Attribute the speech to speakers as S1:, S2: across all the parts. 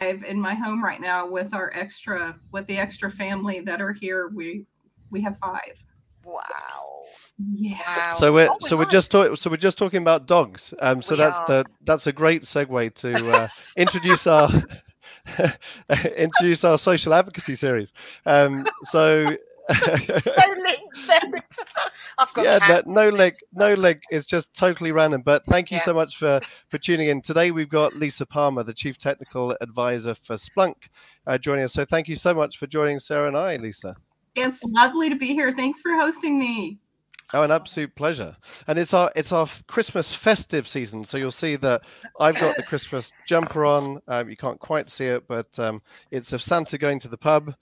S1: in my home right now with our extra with the extra family that are here. We we have five.
S2: Wow.
S1: Yeah.
S2: Wow.
S3: So we're
S2: Oh,
S3: so we're
S2: nice.
S3: just talking so we're just talking about dogs. Um, so
S2: We
S3: that's
S2: are.
S3: the that's a great segue to uh, introduce our introduce our social advocacy series. Um, so
S2: no link there. I've got
S3: yeah, no,
S2: cats.
S3: no link, no link. It's just totally random. But thank you
S2: Yeah.
S3: so much for for tuning in. Today we've got Lisa Palmer, the chief technical advisor for Splunk, uh, joining us. So thank you so much for joining Sarah and I, Lisa.
S1: It's lovely to be here. Thanks for hosting me.
S3: Oh, an absolute pleasure. And it's our it's our Christmas festive season, so you'll see that I've got the Christmas jumper on. Um, you can't quite see it, but um, it's of Santa going to the pub.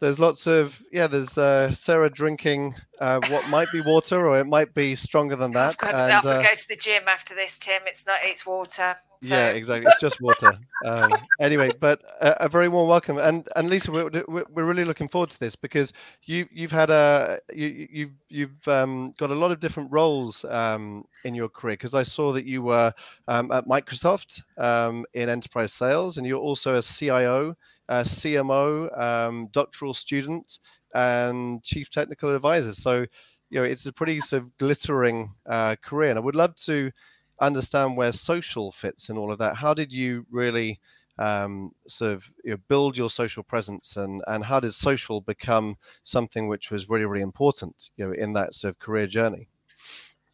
S3: There's lots of yeah. There's uh, Sarah drinking uh, what might be water, or it might be stronger than that.
S2: I've got,
S3: and,
S2: I've got
S3: uh,
S2: to go to the gym after this, Tim. It's not. It's water. So.
S3: yeah, exactly. It's just water. Um, anyway, but a, a very warm welcome, and and Lisa, we're, we're really looking forward to this because you you've had a you you- you've you've um, got a lot of different roles um, in your career because I saw that you were um, at Microsoft um, in enterprise sales, and you're also a CIO, a CMO, um, doctoral student, and chief technical advisor. So. You know, it's a pretty sort of glittering uh, career, and I would love to understand where social fits in all of that. How did you really um, sort of you know, build your social presence, and and how did social become something which was really really important, you know, in that sort of career journey?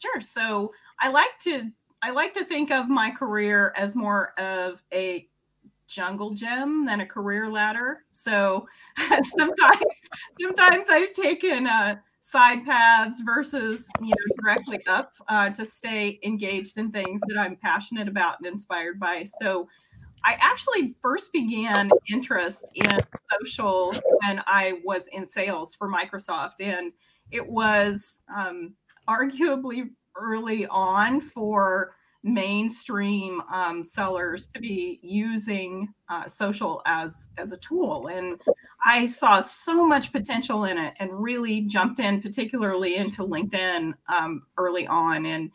S1: Sure. So I like to I like to think of my career as more of a jungle gym than a career ladder. So sometimes sometimes I've taken uh, side paths versus you know directly up uh, to stay engaged in things that I'm passionate about and inspired by. So I actually first began interest in social when I was in sales for Microsoft, and it was um, arguably early on for mainstream um, sellers to be using uh, social as as a tool. And i saw so much potential in it and really jumped in particularly into linkedin um, early on and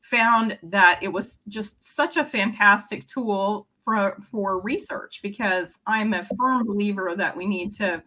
S1: found that it was just such a fantastic tool for for research because i'm a firm believer that we need to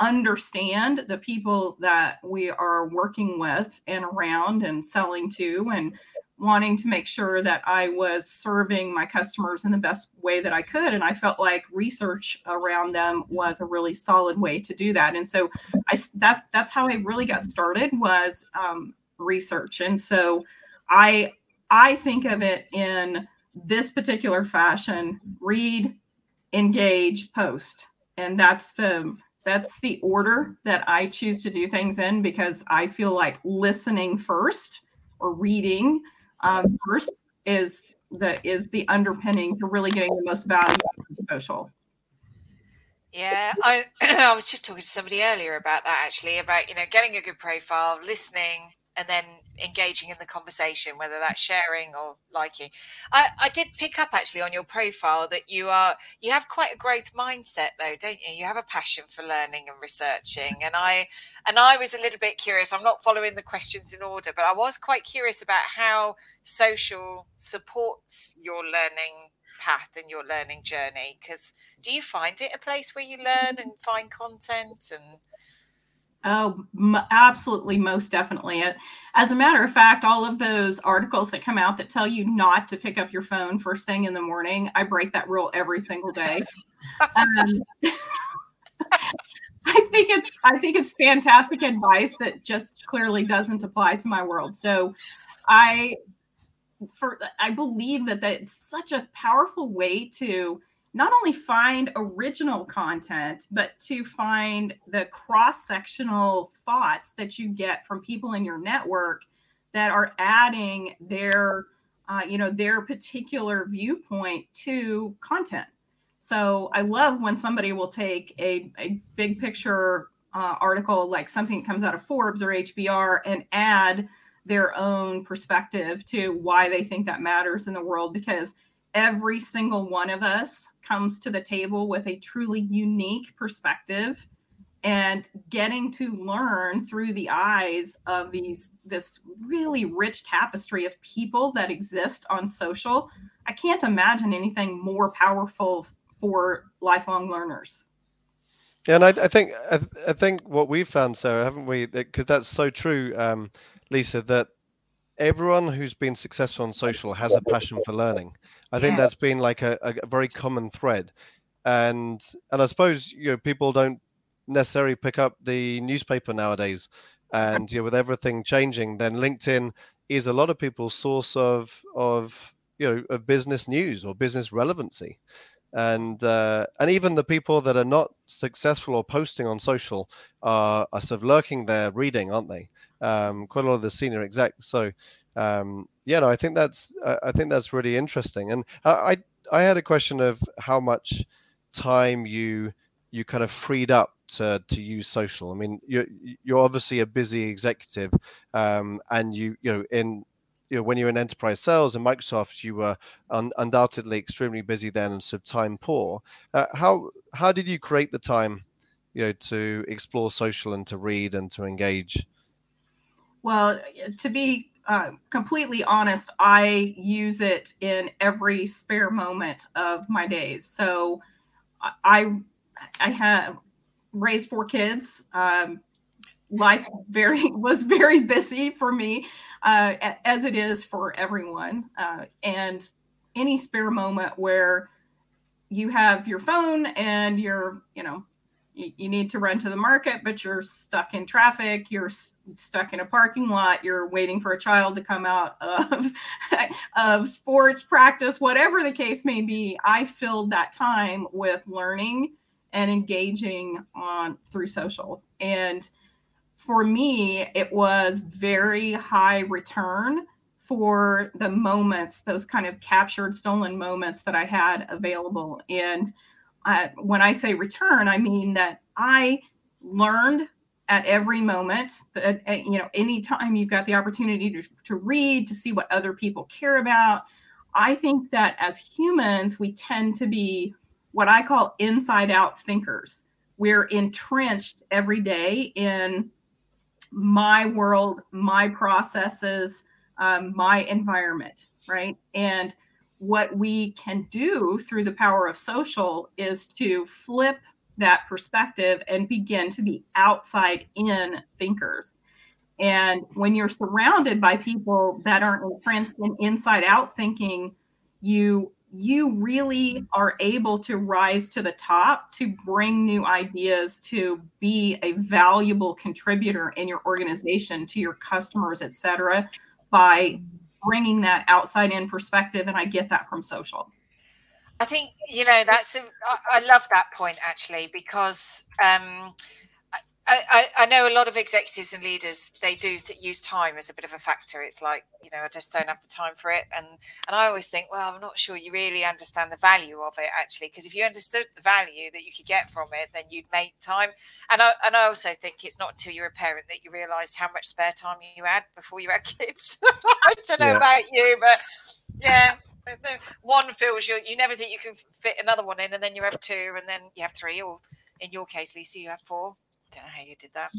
S1: understand the people that we are working with and around and selling to and wanting to make sure that I was serving my customers in the best way that I could and I felt like research around them was a really solid way to do that. And so I that's that's how I really got started was um, research. And so I I think of it in this particular fashion read engage post. And that's the that's the order that I choose to do things in because I feel like listening first or reading um, first is the is the underpinning to really getting the most value of social.
S2: Yeah, I I was just talking to somebody earlier about that actually about you know getting a good profile, listening, and then engaging in the conversation, whether that's mm. sharing or liking. I, I did pick up actually on your profile that you are you have quite a growth mindset though, don't you? You have a passion for learning and researching, and I and I was a little bit curious. I'm not following the questions in order, but I was quite curious about how social supports your learning path and your learning journey because do you find it a place where you learn mm. and find content and
S1: Oh, m- absolutely, most definitely. As a matter of fact, all of those articles that come out that tell you not to pick up your phone first thing in the morning, I break that rule every single day. um, I think it's I think it's fantastic advice that just clearly doesn't apply to my world. So, I for I believe that that's such a powerful way to not only find original content, but to find the cross sectional thoughts that you get from people in your network that are adding their, uh, you know, their particular viewpoint to content. So I love when somebody will take a, a big picture uh, article, like something that comes out of Forbes or HBR, and add their own perspective to why they think that matters in the world because every single one of us comes to the table with a truly unique perspective and getting to learn through the eyes of these this really rich tapestry of people that exist on social i can't imagine anything more powerful for lifelong learners.
S3: Yeah, and I, I think I, I, think what we've found, Sarah, haven't we? Because that's so true, um, Lisa. That everyone who's been successful on social has a passion for learning. I yeah. think that's been like a, a, very common thread, and and I suppose you know people don't necessarily pick up the newspaper nowadays, and you know with everything changing, then LinkedIn is a lot of people's source of of you know of business news or business relevancy and uh, and even the people that are not successful or posting on social are, are sort of lurking there reading aren't they? Um, quite a lot of the senior execs. So um, yeah no i think that's i think that's really interesting. And i i had a question of how much time you you kind of freed up to, to use social. I mean you're you're obviously a busy executive um, and you you know in you know when you're in enterprise sales and Microsoft, you were un- undoubtedly extremely busy then and some time poor. Uh, how how did you create the time, you know, to explore social and to read and to engage?
S1: Well, to be uh, completely honest, I use it in every spare moment of my days. So I I have raised four kids. Um, life very was very busy for me uh, as it is for everyone uh, and any spare moment where you have your phone and you're you know you, you need to run to the market but you're stuck in traffic you're s- stuck in a parking lot you're waiting for a child to come out of of sports practice whatever the case may be i filled that time with learning and engaging on through social. And for me, it was very high return for the moments, those kind of captured, stolen moments that I had available. And uh, when I say return, I mean that I learned at every moment that uh, you know anytime you've got the opportunity to, to read to see what other people care about i think that as humans we tend to be what i call inside out thinkers we're entrenched every day in my world, my processes, um, my environment, right? And what we can do through the power of social is to flip that perspective and begin to be outside in thinkers. And when you're surrounded by people that are entrenched in inside out thinking, you you really are able to rise to the top to bring new ideas to be a valuable contributor in your organization to your customers et cetera by bringing that outside in perspective and i get that from social.
S2: I think you know that's a, I love that point actually because um I, I, know a lot of executives and leaders they do th- use time as a bit of a factor. It's like you know I just don't have the time for it, and and I always think, well, I'm not sure you really understand the value of it actually, because if you understood the value that you could get from it, then you'd make time. And I and I also think it's not until you're a parent that you realise how much spare time you had before you had kids. I don't know yeah. about you, but yeah, one feels you you never think you can fit another one in and then you have two and then you have three or in your case lisa you have four don't know how you did that.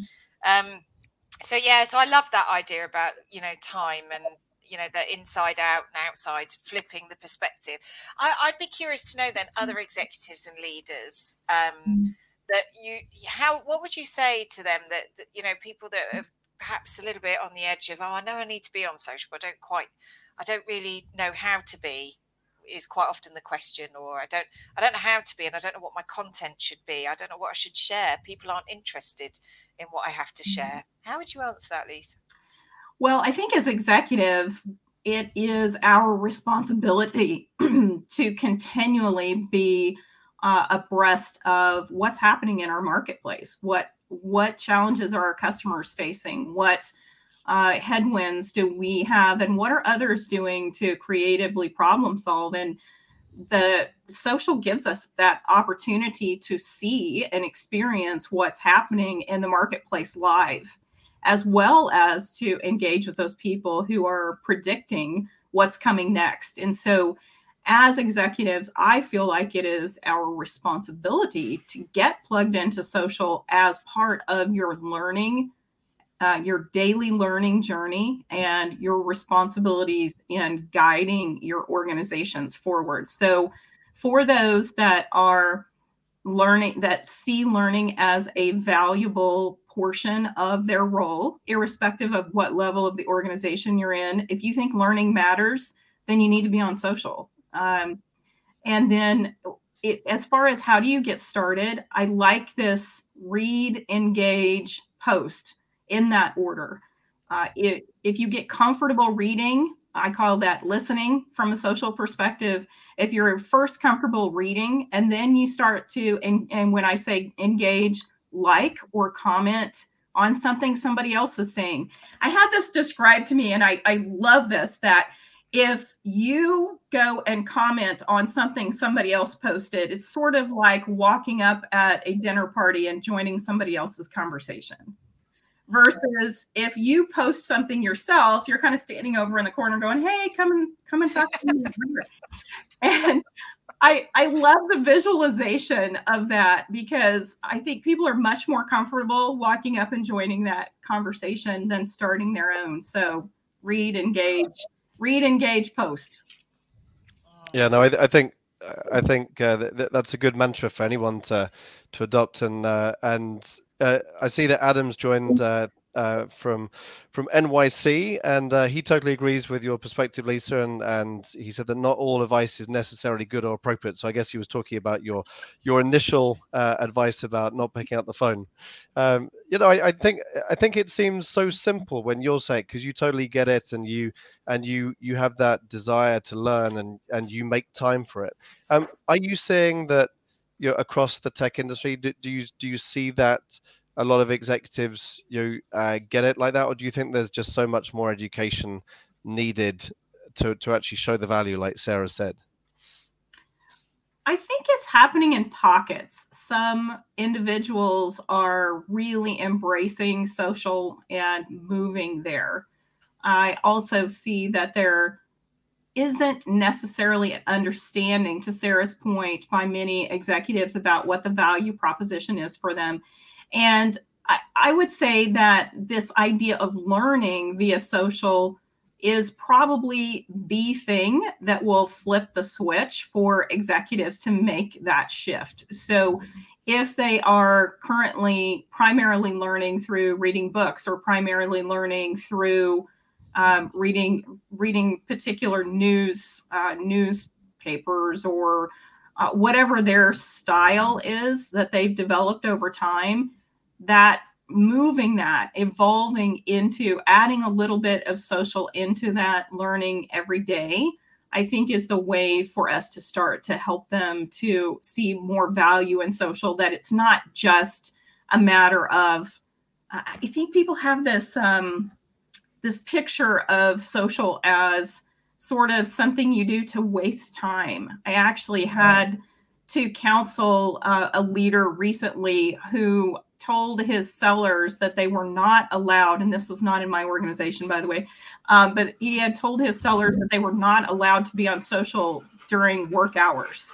S2: Um, so yeah, so I love that idea about you know time and you know the inside out and outside flipping the perspective. I, would be curious to know then other executives and leaders um, that you how what would you say to them that, that you know people that are perhaps a little bit on the edge of oh I know I need to be on social but I don't quite I don't really know how to be is quite often the question or i don't i don't know how to be and i don't know what my content should be. I don't know what i should share. People aren't interested in what i have to mm-hmm. share. How would you answer that lisa?
S1: Well i think as executives it is our responsibility to continually be uh, abreast of what's happening in our marketplace what what challenges are our customers facing what uh, headwinds do we have and what are others doing to creatively problem solve? And the social gives us that opportunity to see and experience what's happening in the marketplace live as well as to engage with those people who are predicting what's coming next. And so as executives i feel like it is our responsibility to get plugged into social as part of your learning uh, your daily learning journey and your responsibilities in guiding your organizations forward. So, for those that are learning that see learning as a valuable portion of their role irrespective of what level of the organization you're in if you think learning matters then you need to be on social um, and then it, as far as how do you get started i like this read engage post in that order uh, it, if you get comfortable reading I call that listening from a social perspective. If you're first comfortable reading and then you start to, and, and when I say engage, like or comment on something somebody else is saying. I had this described to me, and I, I love this that if you go and comment on something somebody else posted, it's sort of like walking up at a dinner party and joining somebody else's conversation versus if you post something yourself, you're kind of standing over in the corner going, "Hey, come and come and talk to me." and I I love the visualization of that because I think people are much more comfortable walking up and joining that conversation than starting their own. So read, engage, read, engage, post.
S3: Yeah, no, I, I think I think uh, th- that's a good mantra for anyone to to adopt and uh, and uh, I see that Adams joined uh, uh, from from NYC, and uh, he totally agrees with your perspective, Lisa. And and he said that not all advice is necessarily good or appropriate. So I guess he was talking about your your initial uh, advice about not picking up the phone. Um, you know, I, I, think I think it seems so simple when you're saying because you totally get it, and you and you you have that desire to learn, and and you make time for it. Um, are you saying that? You know, across the tech industry, do, do you do you see that a lot of executives you uh, get it like that, or do you think there's just so much more education needed to to actually show the value, like Sarah said?
S1: I think it's happening in pockets. Some individuals are really embracing social and moving there. I also see that there isn't necessarily an understanding, to Sarah's point, by many executives about what the value proposition is for them. And I, I would say that this idea of learning via social is probably the thing that will flip the switch for executives to make that shift. So, if they are currently primarily learning through reading books or primarily learning through um, reading reading particular news uh, newspapers or uh, whatever their style is that they've developed over time, that moving that, evolving into adding a little bit of social into that learning every day, I think is the way for us to start to help them to see more value in social, that it's not just a matter of, I think people have this, um, this picture of social as sort of something you do to waste time. I actually had to counsel uh, a leader recently who told his sellers that they were not allowed, and this was not in my organization, by the way, um, but he had told his sellers that they were not allowed to be on social during work hours.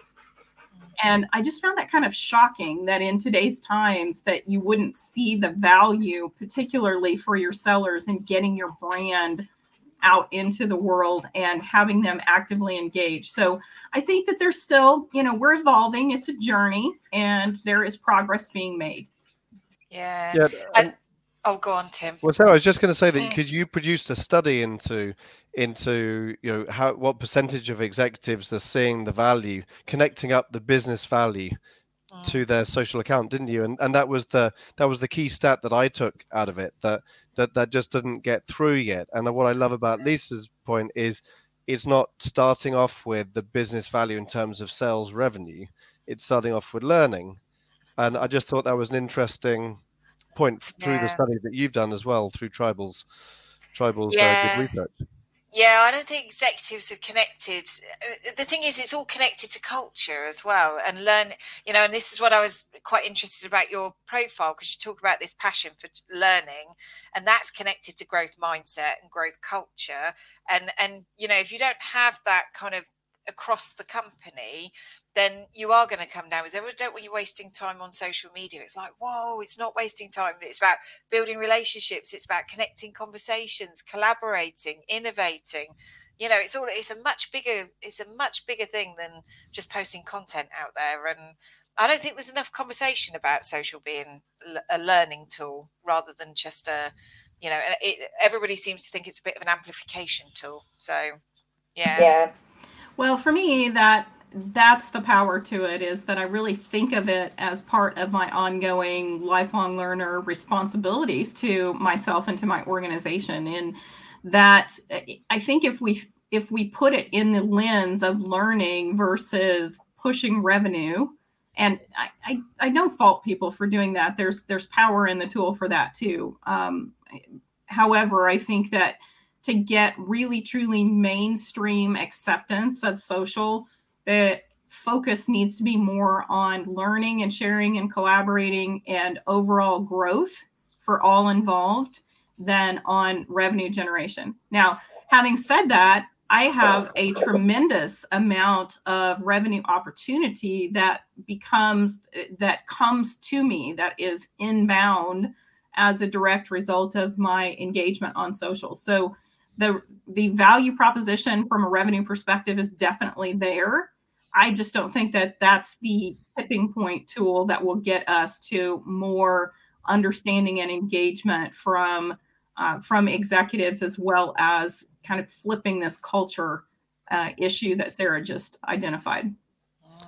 S1: And I just found that kind of shocking that in today's times that you wouldn't see the value, particularly for your sellers, in getting your brand out into the world and having them actively engaged. So I think that there's still, you know, we're evolving. It's a journey and there is progress being made.
S2: Yeah. Yeah. And, oh, go on, Tim.
S3: Well, so I was just going to say that because you produced a study into into you know how what percentage of executives are seeing the value, connecting up the business value mm. to their social account, didn't you? And and that was the that was the key stat that I took out of it that that that just didn't get through yet. And what I love about Lisa's point is it's not starting off with the business value in terms of sales revenue. It's starting off with learning and I just thought that was an interesting point through yeah. the study that you've done as well through tribals, tribals yeah. uh, good research.
S2: Yeah, I don't think executives are connected. Uh, the thing is, it's all connected to culture as well, and learn. You know, and this is what I was quite interested about your profile because you talk about this passion for learning, and that's connected to growth mindset and growth culture. And and you know, if you don't have that kind of across the company, then you are going to come down with it. Don't want you wasting time on social media. It's like, whoa, it's not wasting time. It's about building relationships. It's about connecting conversations, collaborating, innovating. you know it's all it's a much bigger it's a much bigger thing than just posting content out there and i don't think there's enough conversation about social being a learning tool rather than just a you know it, everybody seems to think it's a bit of an amplification tool so yeah
S1: yeah well for me that that's the power to it is that I really think of it as part of my ongoing lifelong learner responsibilities to myself and to my organization. And that I think if we if we put it in the lens of learning versus pushing revenue, and I, I, I don't fault people for doing that. There's there's power in the tool for that too. Um, however, I think that to get really truly mainstream acceptance of social the focus needs to be more on learning and sharing and collaborating and overall growth for all involved than on revenue generation. Now, having said that, I have a tremendous amount of revenue opportunity that becomes that comes to me that is inbound as a direct result of my engagement on social. So the the value proposition from a revenue perspective is definitely there. I just don't think that that's the tipping point tool that will get us to more understanding and engagement from uh, from executives as well as kind of flipping this culture uh, issue that Sarah just identified.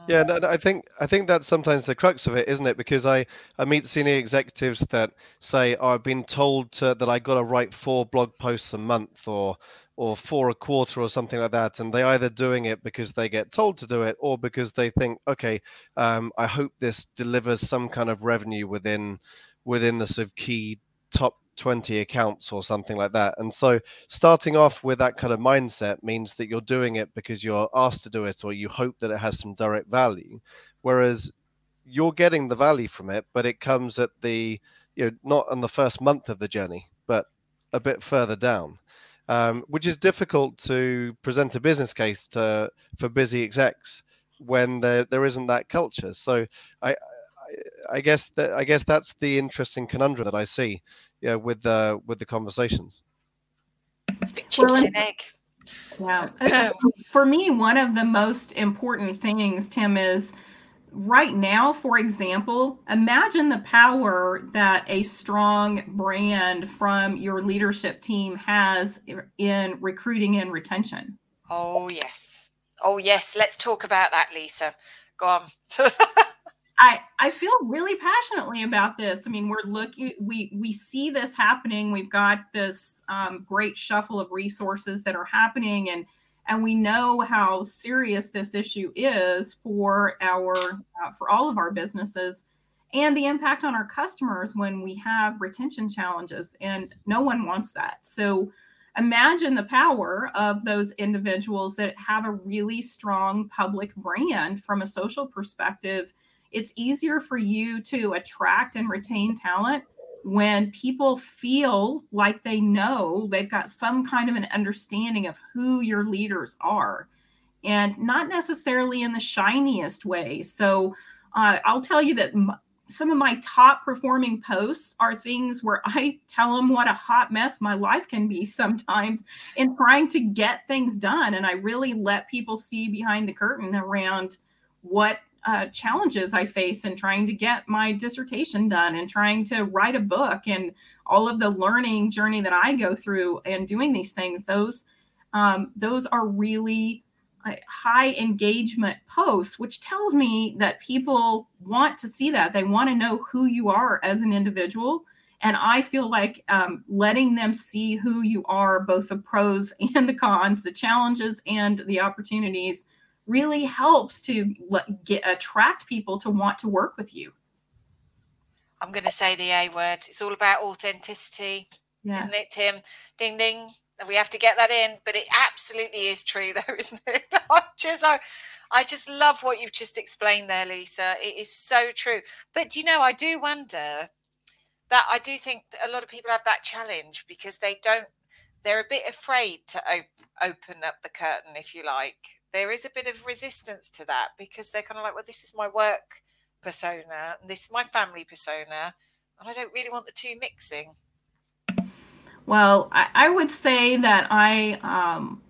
S3: Yeah, I think I think that's sometimes the crux of it, isn't it? Because I, I meet senior executives that say, oh, "I've been told to, that I got to write four blog posts a month, or or for a quarter or something like that and they either doing it because they get told to do it or because they think okay um, i hope this delivers some kind of revenue within within the sort of key top 20 accounts or something like that. And so starting off with that kind of mindset means that you're doing it because you're asked to do it or you hope that it has some direct value whereas you're getting the value from it but it comes at the you know not on the first month of the journey but a bit further down um, which is difficult to present a business case to for busy execs when there there isn't that culture. So I. I, I guess that I guess that's the interesting conundrum that I see, yeah, with the with the conversations.
S2: It's a bit chicken well, and egg.
S1: Yeah. For me, one of the most important things, Tim, is right now, for example, imagine the power that a strong brand from your leadership team has in recruiting and retention.
S2: Oh, yes. Oh, yes. Let's talk about that, Lisa. Go on.
S1: I, I feel really passionately about this. I mean, we're looking, we we see this happening. We've got this um, great shuffle of resources that are happening, and and we know how serious this issue is for our uh, for all of our businesses and the impact on our customers when we have retention challenges and no one wants that. So imagine the power of those individuals that have a really strong public brand from a social perspective. It's easier for you to attract and retain talent when people feel like they know they've got some kind of an understanding of who your leaders are and not necessarily in the shiniest way. So uh, I'll tell you that m- some of my top performing posts are things where I tell them what a hot mess my life can be sometimes in trying to get things done. And I really let people see behind the curtain around what uh, challenges I face in trying to get my dissertation done and trying to write a book and all of the learning journey that I go through and doing these things. Those um, those are really uh, high engagement posts, which tells me that people want to see that. They want to know who you are as an individual. And I feel like um, letting them see who you are, both the pros and the cons, the challenges and the opportunities, really helps to get attract people to want to work with you.
S2: I'm going to say the A word. It's all about authenticity, yeah. isn't it, Tim? Ding ding. We have to get that in, but it absolutely is true, though, isn't it? I just, I, I just love what you've just explained there, Lisa. It is so true. But do you know, I do wonder that I do think a lot of people have that challenge because they don't. They're a bit afraid to op- open up the curtain, if you like, there is a bit of resistance to that because they're kind of like, well, this is my work persona and this is my family persona, and I don't really want the two mixing.
S1: Well, I, I would say that I um,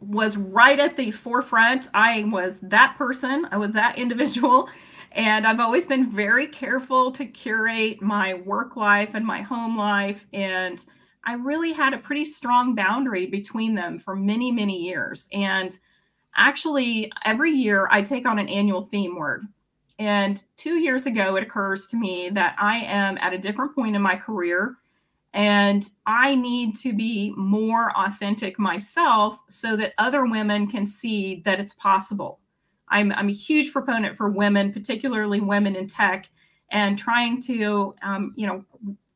S1: was right at the forefront. I was that person. I was that individual. And I've always been very careful to curate my work life and my home life. And I really had a pretty strong boundary between them for many, many years. And actually, every year I take on an annual theme word. And two years ago, it occurs to me that I am at a different point in my career and I need to be more authentic myself so that other women can see that it's possible. I'm, I'm a huge proponent for women, particularly women in tech, and trying to, um, you know,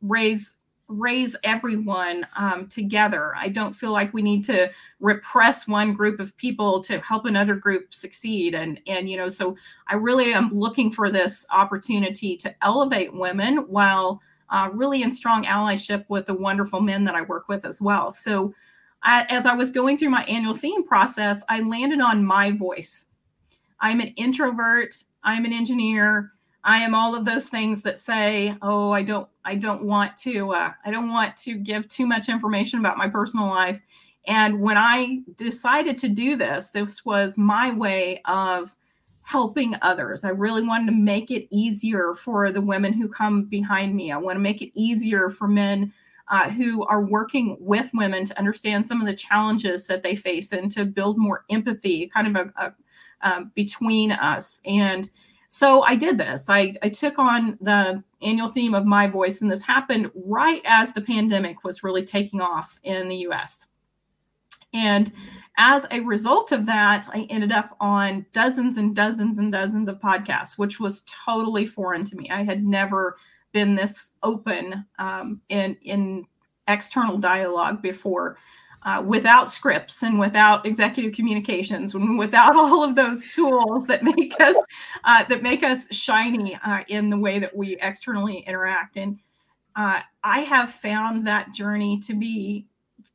S1: raise raise everyone um, together. I don't feel like we need to repress one group of people to help another group succeed. And and you know, so I really am looking for this opportunity to elevate women while uh, really in strong allyship with the wonderful men that I work with as well. So, I, as I was going through my annual theme process, I landed on my voice. I'm an introvert. I'm an engineer. I am all of those things that say, "Oh, I don't, I don't want to, uh, I don't want to give too much information about my personal life." And when I decided to do this, this was my way of helping others. I really wanted to make it easier for the women who come behind me. I want to make it easier for men uh, who are working with women to understand some of the challenges that they face and to build more empathy kind of a, a um, between us. And so I did this. I, I took on the annual theme of my voice, and this happened right as the pandemic was really taking off in the US. And as a result of that, I ended up on dozens and dozens and dozens of podcasts, which was totally foreign to me. I had never been this open um, in in external dialogue before, uh, without scripts and without executive communications, and without all of those tools that make us uh, that make us shiny uh, in the way that we externally interact. And uh, I have found that journey to be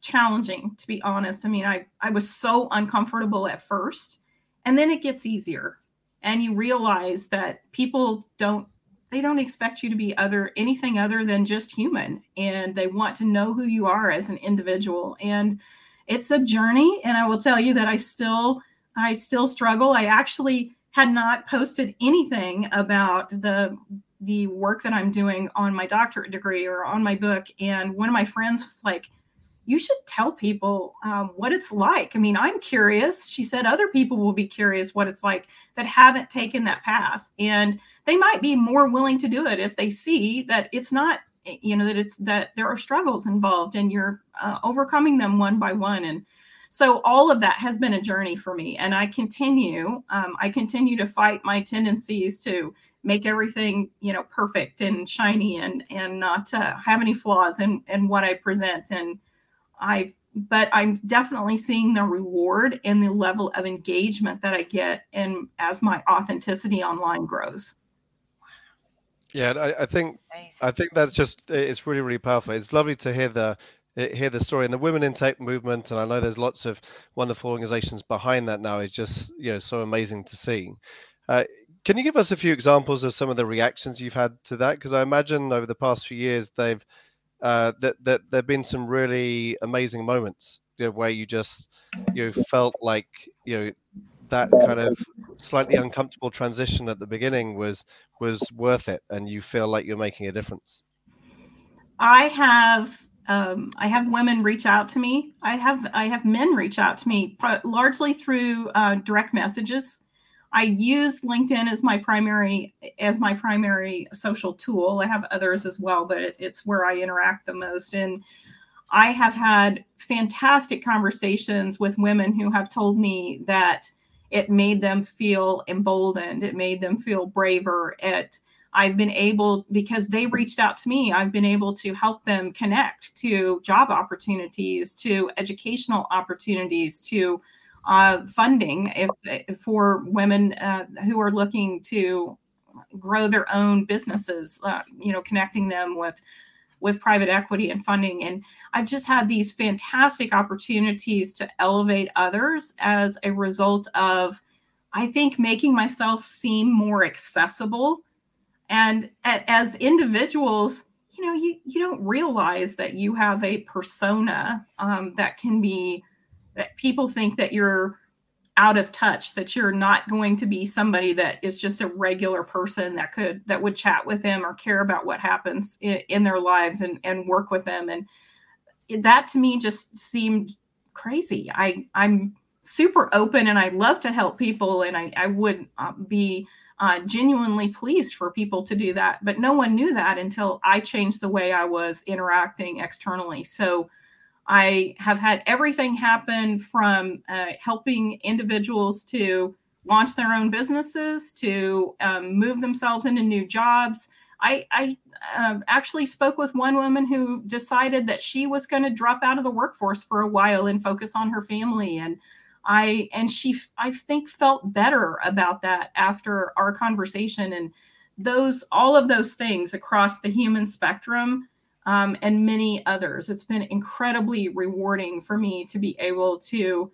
S1: challenging to be honest. I mean, I I was so uncomfortable at first, and then it gets easier. And you realize that people don't they don't expect you to be other anything other than just human and they want to know who you are as an individual and it's a journey and i will tell you that i still i still struggle i actually had not posted anything about the the work that i'm doing on my doctorate degree or on my book and one of my friends was like you should tell people um, what it's like. I mean, I'm curious. She said other people will be curious what it's like that haven't taken that path. And they might be more willing to do it if they see that it's not, eh, you know, that it's that there are struggles involved and you're uh, overcoming them one by one. And so all of that has been a journey for me. And I continue, um, I continue to fight my tendencies to make everything you know perfect and shiny and and not uh, have any flaws in in what I present and I but I'm definitely seeing the reward and the level of engagement that I get and as my authenticity online grows.
S3: Yeah, I, I think Amazing. I think that's just it's really really powerful. It's lovely to hear the hear the story and the women in tech movement and i know there's lots of wonderful organizations behind that now is just you know so amazing to see uh, can you give us a few examples of some of the reactions you've had to that because i imagine over the past few years they've uh, that that there've been some really amazing moments you know, where you just you know, felt like you know that kind of slightly uncomfortable transition at the beginning was was worth it, and you feel like you're making a difference.
S1: I have um, I have women reach out to me. I have I have men reach out to me largely through uh, direct messages. I use LinkedIn as my primary as my primary social tool. I have others as well, but it, it's where I interact the most. And I have had fantastic conversations with women who have told me that it made them feel emboldened. It made them feel braver. It I've been able because they reached out to me. I've been able to help them connect to job opportunities, to educational opportunities, to uh, funding if, if, for women uh, who are looking to grow their own businesses. Uh, you know, connecting them with with private equity and funding. And I've just had these fantastic opportunities to elevate others as a result of, I think, making myself seem more accessible. And as individuals, you know, you, you don't realize that you have a persona um, that can be that people think that you're out of touch that you're not going to be somebody that is just a regular person that could that would chat with them or care about what happens in, in their lives and and work with them. And that to me just seemed crazy. I i'm super open and i love to help people and i i would uh, be uh, genuinely pleased for people to do that but no one knew that until i changed the way i was interacting externally. So I have had everything happen from uh, helping individuals to launch their own businesses to um, move themselves into new jobs. I, I uh, actually spoke with one woman who decided that she was going to drop out of the workforce for a while and focus on her family. And I and she I think felt better about that after our conversation. And those all of those things across the human spectrum um, and many others. It's been incredibly rewarding for me to be able to,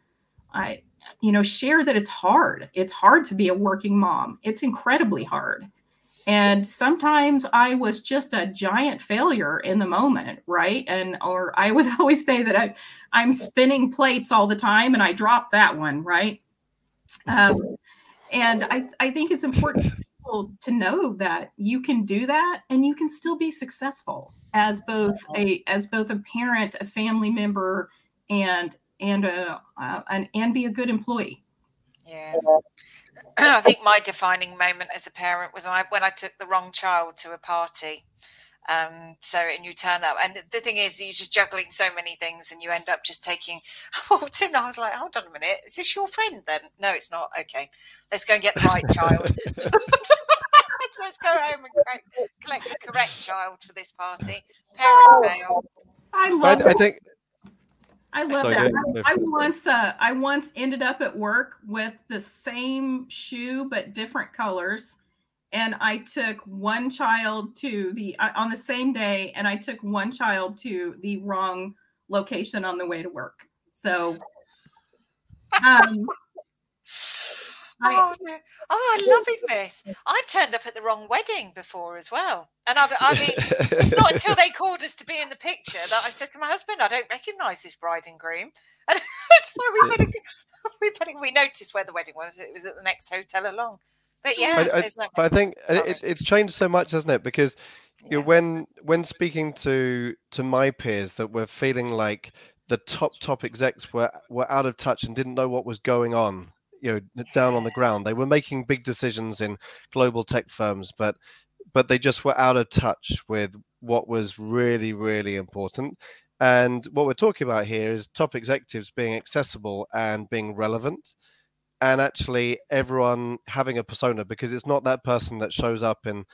S1: I, you know, share that it's hard. It's hard to be a working mom. It's incredibly hard. And sometimes I was just a giant failure in the moment, right? And or I would always say that I, I'm spinning plates all the time, and I dropped that one, right? Um, and I, I think it's important people to know that you can do that and you can still be successful as both a as both a parent, a family member, and and a uh, and, and be a good employee.
S2: Yeah. I think my defining moment as a parent was when I, when I took the wrong child to a party. Um, so, and you turn up, and the thing is, you're just juggling so many things, and you end up just taking. I walked in, I was like, "Hold on a minute, is this your friend?" Then, no, it's not. Okay, let's go and get the right child. let's go home and collect, collect the correct child for this party. Parent fail.
S1: I love.
S3: I, I think.
S1: I love Sorry, that. I, I, once, uh, I once ended up at work with the same shoe but different colors and I took one child to the uh, on the same day, and I took one child to the wrong location on the way to work. So, um,
S2: oh, I, oh, I'm loving this. I've turned up at the wrong wedding before as well, and I, I mean, it's not until they called us to be in the picture that I said to my husband, "I don't recognise this bride and groom." And so we better, we better, we noticed where the wedding was. It was at the next hotel along. But yeah,
S3: I, I, but I think it, it's changed so much, hasn't it? Because you know, when when speaking to to my peers that were feeling like the top top execs were were out of touch and didn't know what was going on, you know, down on the ground. They were making big decisions in global tech firms, but but they just were out of touch with what was really really important. And what we're talking about here is top executives being accessible and being relevant and actually everyone having a persona because it's not that person that shows up in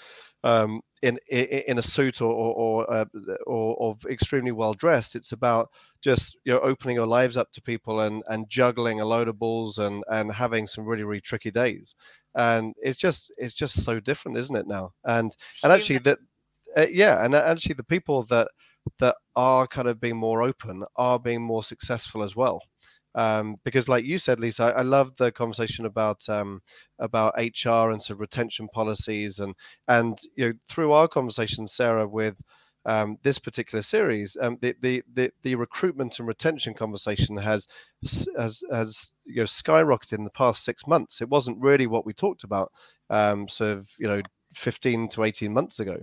S3: um, in, in, in a suit or or or, uh, or, or extremely well dressed. It's about just you know opening your lives up to people and and juggling a load of balls and and having some really really tricky days. And it's just it's just so different, isn't it now? And and actually that uh, yeah, and actually the people that that are kind of being more open are being more successful as well um, because like you said lisa i, I love the conversation about um, about hr and some retention policies and and you know through our conversation sarah with um, this particular series, um, the, the, the the recruitment and retention conversation has has has you know skyrocketed in the past six months. It wasn't really what we talked about, um, sort of you know, fifteen to eighteen months ago,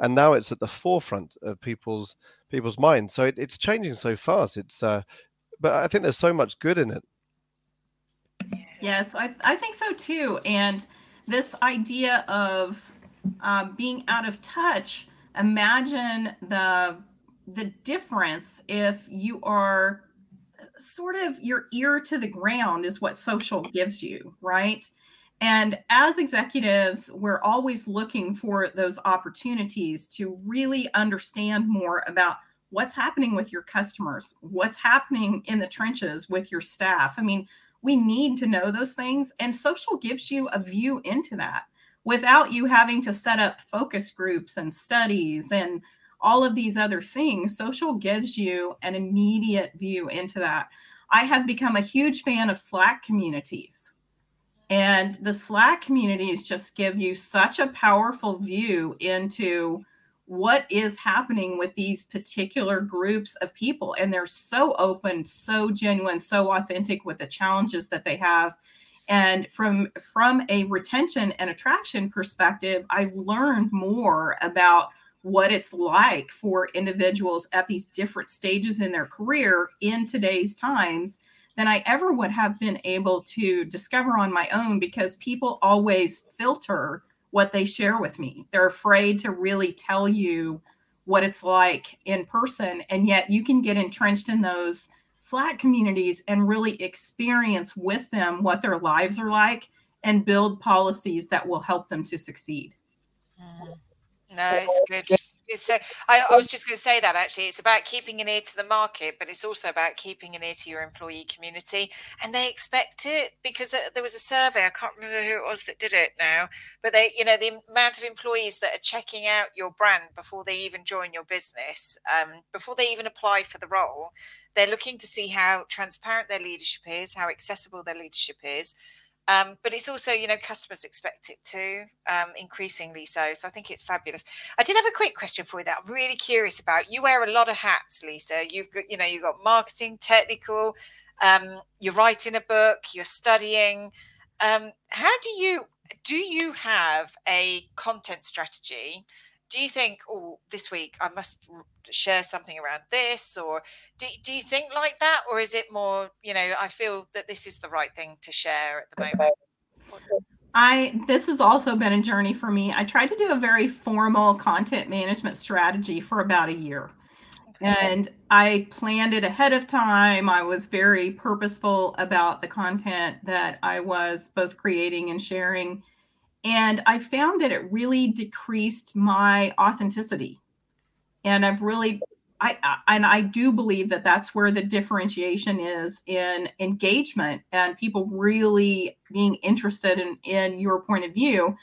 S3: and now it's at the forefront of people's people's minds. So it, it's changing so fast. It's uh, but I think there's so much good in it.
S1: Yes, I, I think so too. And this idea of uh, being out of touch, imagine the the difference if you are sort of your ear to the ground is what social gives you, right? And as executives, we're always looking for those opportunities to really understand more about what's happening with your customers, what's happening in the trenches with your staff. I mean, we need to know those things, and social gives you a view into that without you having to set up focus groups and studies and all of these other things. Social gives you an immediate view into that. I have become a huge fan of Slack communities. And the Slack communities just give you such a powerful view into what is happening with these particular groups of people and they're so open so genuine so authentic with the challenges that they have. And from from a retention and attraction perspective i've learned more about what it's like for individuals at these different stages in their career in today's times than I ever would have been able to discover on my own because people always filter what they share with me. They're afraid to really tell you what it's like in person. And yet you can get entrenched in those Slack communities and really experience with them what their lives are like and build policies that will help them to succeed.
S2: Mm. Good. So I, I, was just going to say that actually, it's about keeping an ear to the market, but it's also about keeping an ear to your employee community, and they expect it because there was a survey. I can't remember who it was that did it now, but they, you know, the amount of employees that are checking out your brand before they even join your business, um, before they even apply for the role, they're looking to see how transparent their leadership is, how accessible their leadership is. Um, but it's also, you know, customers expect it too, um, increasingly so. So I think it's fabulous. I did have a quick question for you that I'm really curious about. You wear a lot of hats, Lisa. You've got, you know, you've got marketing, technical. Um, you're writing a book. You're studying. Um, how do you do? You have a content strategy do you think oh this week i must share something around this or do, do you think like that or is it more you know i feel that this is the right thing to share at the moment
S1: I this has also been a journey for me. I tried to do a very formal content management strategy for about a year. Okay. And I planned it ahead of time. I was very purposeful about the content that I was both creating and sharing and I found that it really decreased my authenticity. And I've really, I, and I do believe that that's where the differentiation is in engagement and people really being interested in, in your point of view.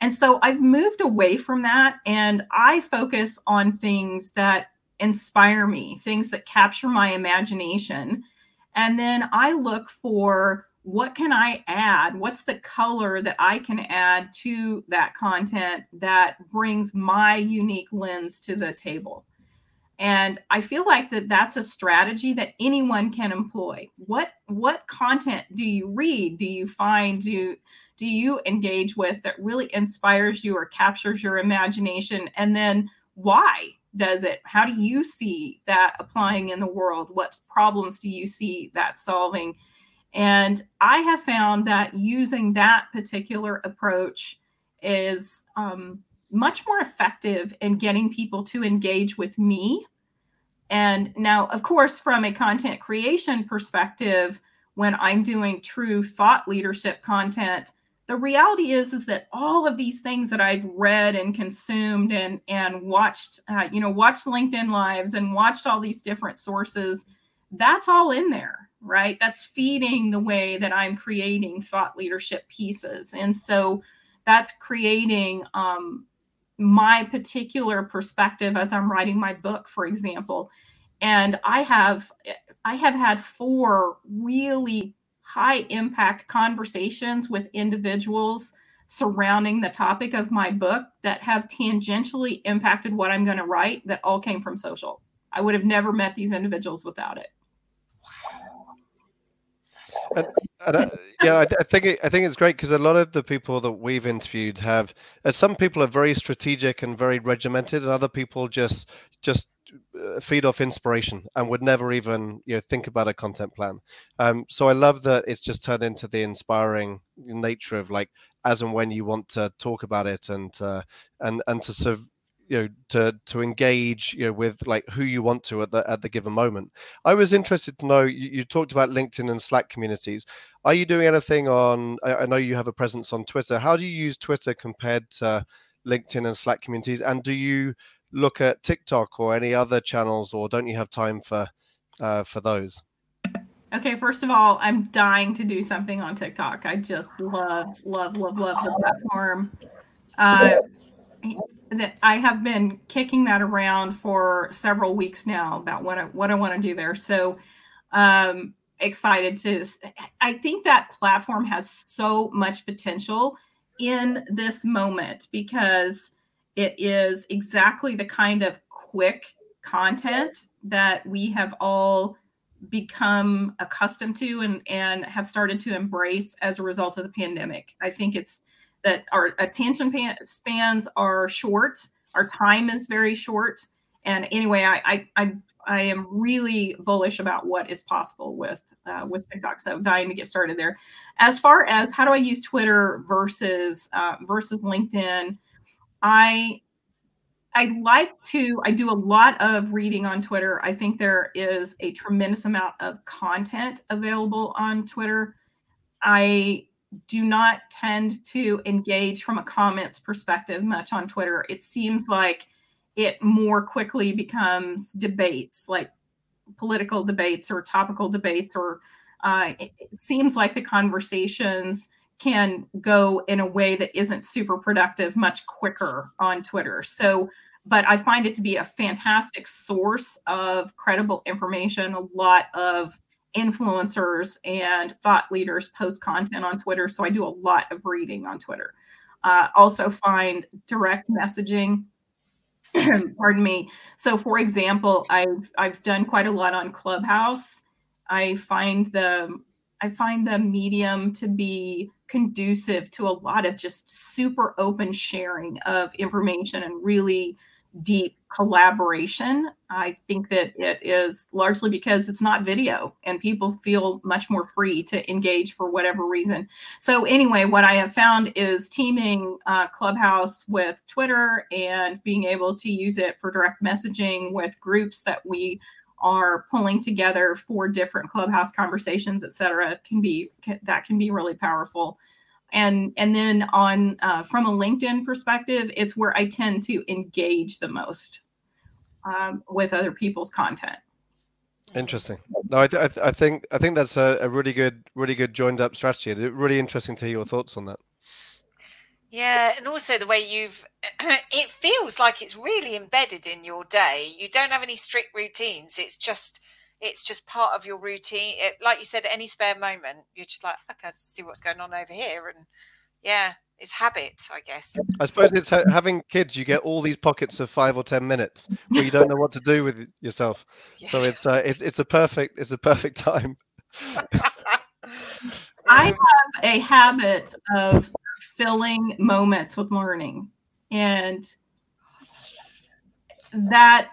S1: And so I've moved away from that and I focus on things that inspire me, things that capture my imagination. And then I look for what can I add? What's the color that I can add to that content that brings my unique lens to the table? And I feel like that that's a strategy that anyone can employ. What what content do you read? Do you find do do you engage with that really inspires you or captures your imagination? And then why does it? How do you see that applying in the world? What problems do you see that solving? And I have found that using that particular approach is um, much more effective in getting people to engage with me. And now, of course, from a content creation perspective, when I'm doing true thought leadership content, the reality is is that all of these things that I've read and consumed and and watched, uh, you know, watched LinkedIn lives and watched all these different sources, that's all in there right? That's feeding the way that I'm creating thought leadership pieces. And so that's creating um, my particular perspective as I'm writing my book, for example. And I have I have had four really high impact conversations with individuals surrounding the topic of my book that have tangentially impacted what I'm going to write that all came from social. I would have never met these individuals without it.
S3: And, and uh, yeah, I, I, think it, I think it's great because a lot of the people that we've interviewed have. Uh, some people are very strategic and very regimented, and other people just just uh, feed off inspiration and would never even you know think about a content plan. Um, so I love that it's just turned into the inspiring nature of like as and when you want to talk about it and uh, and and to sort of you know to to engage you know with like who you want to at the at the given moment. I was interested to know you, you talked about linkedin and slack communities. Are you doing anything on I, I, know you have a presence on twitter. How do you use twitter compared to linkedin and slack communities? And do you look at tiktok or any other channels or don't you have time for uh, for those?
S1: Okay, first of all, I'm dying to do something on TikTok. I just love, love, love, love the platform. Uh, that I have been kicking that around for several weeks now about what I what I want to do there. So um excited to I think that platform has so much potential in this moment because It is exactly the kind of quick content that we have all become accustomed to and, and have started to embrace as a result of the pandemic. I think it's that our attention spans are short, our time is very short. And anyway, I, I, I, am really bullish about what is possible with uh, with TikTok. So dying to get started there. As far as how do I use Twitter versus uh, versus LinkedIn, I I like to, I do a lot of reading on Twitter. I think there is a tremendous amount of content available on Twitter. I do not tend to engage from a comments perspective much on Twitter. It seems like it more quickly becomes debates, like political debates or topical debates, or uh, it, it seems like the conversations can go in a way that isn't super productive much quicker on Twitter. So, but I find it to be a fantastic source of credible information. A lot of influencers and thought leaders post content on Twitter. So I do a lot of reading on Twitter. Uh, also, find direct messaging. pardon me. So, for example, I've I've done quite a lot on Clubhouse. I find the I find the medium to be conducive to a lot of just super open sharing of information and really deep collaboration. I think that it is largely because it's not video and people feel much more free to engage for whatever reason. So, anyway, what I have found is teaming uh, Clubhouse with Twitter and being able to use it for direct messaging with groups that we are pulling together for different clubhouse conversations et cetera can be that can be really powerful and and then on uh, from a linkedin perspective it's where i tend to engage the most um, with other people's content.
S3: Interesting. No i, th- I think i think that's a, a, really good really good joined up strategy. Really interesting to hear your thoughts on that.
S2: Yeah and also the way you've it feels like it's really embedded in your day. You don't have any strict routines. It's just it's just part of your routine. It, like you said, any spare moment, you're just like, okay, see what's going on over here, and yeah, it's habit, I guess.
S3: I suppose it's ha- having kids. You get all these pockets of five or ten minutes where you don't know what to do with yourself. Yes. So it's uh, it's it's a perfect it's a perfect time.
S1: I have a habit of filling moments with learning, and that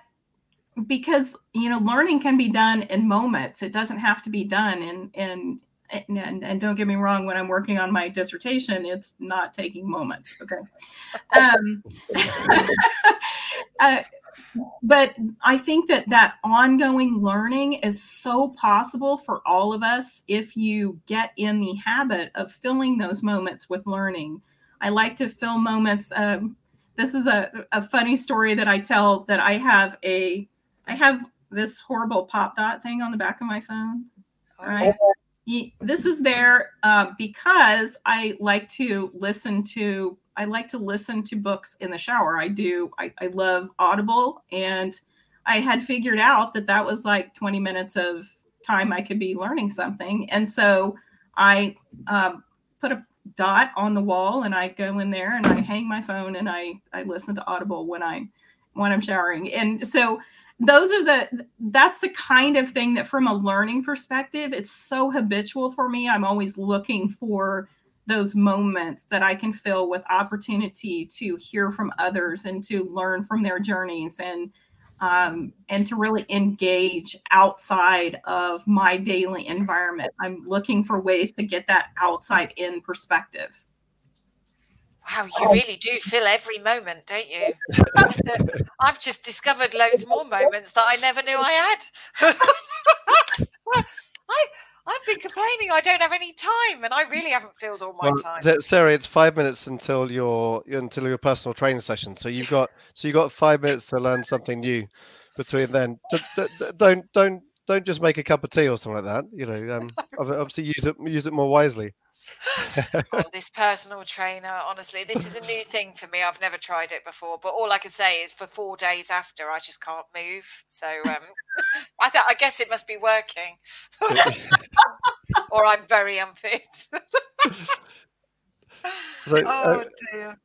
S1: because you know learning can be done in moments. It doesn't have to be done in in and, and, don't get me wrong when i'm working on my dissertation it's not taking moments okay? Um, uh, but i think that that ongoing learning is so possible for all of us if you get in the habit of filling those moments with learning. I like to fill moments um, this is a, a funny story that i tell that i have a I have this horrible pop dot thing on the back of my phone. All right. This is there uh, because I like to listen to I like to listen to books in the shower. I do. I, I love Audible, and I had figured out that that was like 20 minutes of time I could be learning something, and so I um, put a dot on the wall, and I go in there and I hang my phone and I I listen to Audible when I when I'm showering, and so those are the that's the kind of thing that from a learning perspective it's so habitual for me. I'm always looking for those moments that i can fill with opportunity to hear from others and to learn from their journeys and um, and to really engage outside of my daily environment. I'm looking for ways to get that outside in perspective
S2: Wow, you oh. really do fill every moment, don't you? I've just discovered loads more moments that I never knew I had. I I've been complaining I don't have any time, and I really haven't filled all my well, time.
S3: Sarah, it's five minutes until your until your personal training session. So you've got so you've got five minutes to learn something new between then. Don't don't don't just make a cup of tea or something like that. You know, um, obviously use it use it more wisely
S2: oh, this personal trainer, honestly, this is a new thing for me. I've never tried it before, but all I can say is for four days after, I just can't move. So um, I, th- I guess it must be working, or I'm very unfit.
S3: so, uh, oh dear.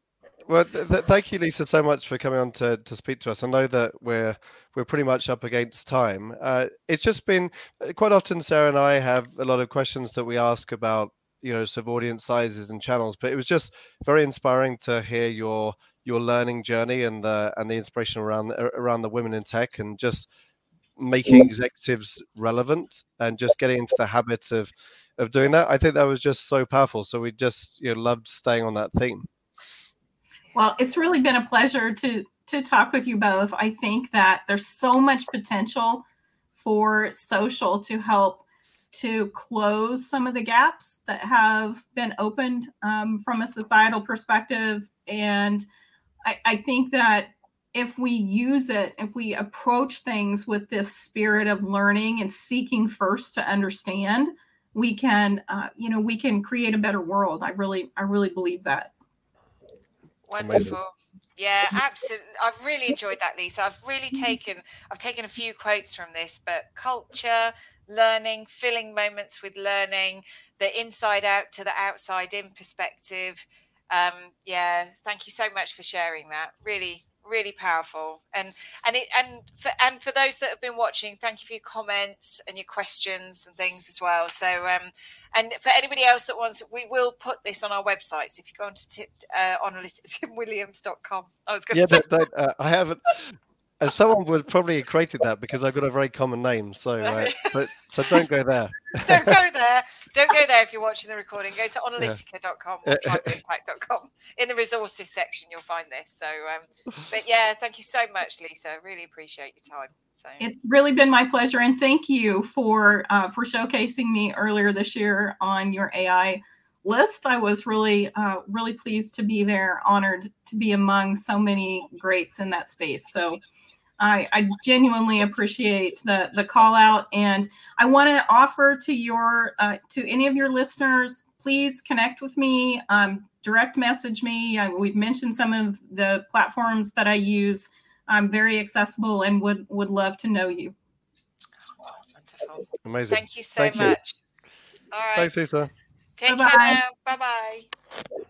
S3: Well, th- th- thank you, Lisa, so much for coming on to, to speak to us. I know that we're we're pretty much up against time. Uh, it's just been uh, quite often Sarah and I have a lot of questions that we ask about you know sort of audience sizes and channels, but it was just very inspiring to hear your your learning journey and the and the inspiration around around the women in tech and just making executives relevant and just getting into the habit of of doing that. I think that was just so powerful. So we just you know loved staying on that theme.
S1: Well, it's really been a pleasure to to talk with you both. I think that there's so much potential for social to help to close some of the gaps that have been opened um, from a societal perspective. And I, I think that if we use it, if we approach things with this spirit of learning and seeking first to understand, we can, uh, you know, we can create a better world. I really, I really believe that.
S2: Wonderful. Yeah, absolutely. I've really enjoyed that, Lisa. I've really taken I've taken a few quotes from this, but culture, learning, filling moments with learning, the inside out to the outside in perspective. Um, yeah, thank you so much for sharing that. Really, really powerful. And and it and for and for those that have been watching thank you for your comments and your questions and things as well. So um and for anybody else that wants we will put this on our website so if you go on to tip uh, on a timwilliams.com i was going to
S3: yeah
S2: say.
S3: that, that, uh, i haven't and someone would probably have created that because I've got a very common name. So, uh, but so don't go there.
S2: don't go there. Don't go there if you're watching the recording. Go to onalytica.com or tribalimpact.com. In the resources section, you'll find this. So, um, but yeah, thank you so much, Lisa. Really appreciate your time. So
S1: it's really been my pleasure, and thank you for uh, for showcasing me earlier this year on your AI list. I was really, uh, really pleased to be there, honored to be among so many greats in that space. So I, I genuinely appreciate the the call out, and I want to offer to your uh, to any of your listeners, please connect with me, um, direct message me. I, we've mentioned some of the platforms that I use. I'm very accessible and would would love to know you.
S2: Wonderful.
S3: Amazing.
S2: Thank you so Thank much. You. All right.
S3: Thanks, Lisa.
S2: Take Bye-bye. care. Bye bye.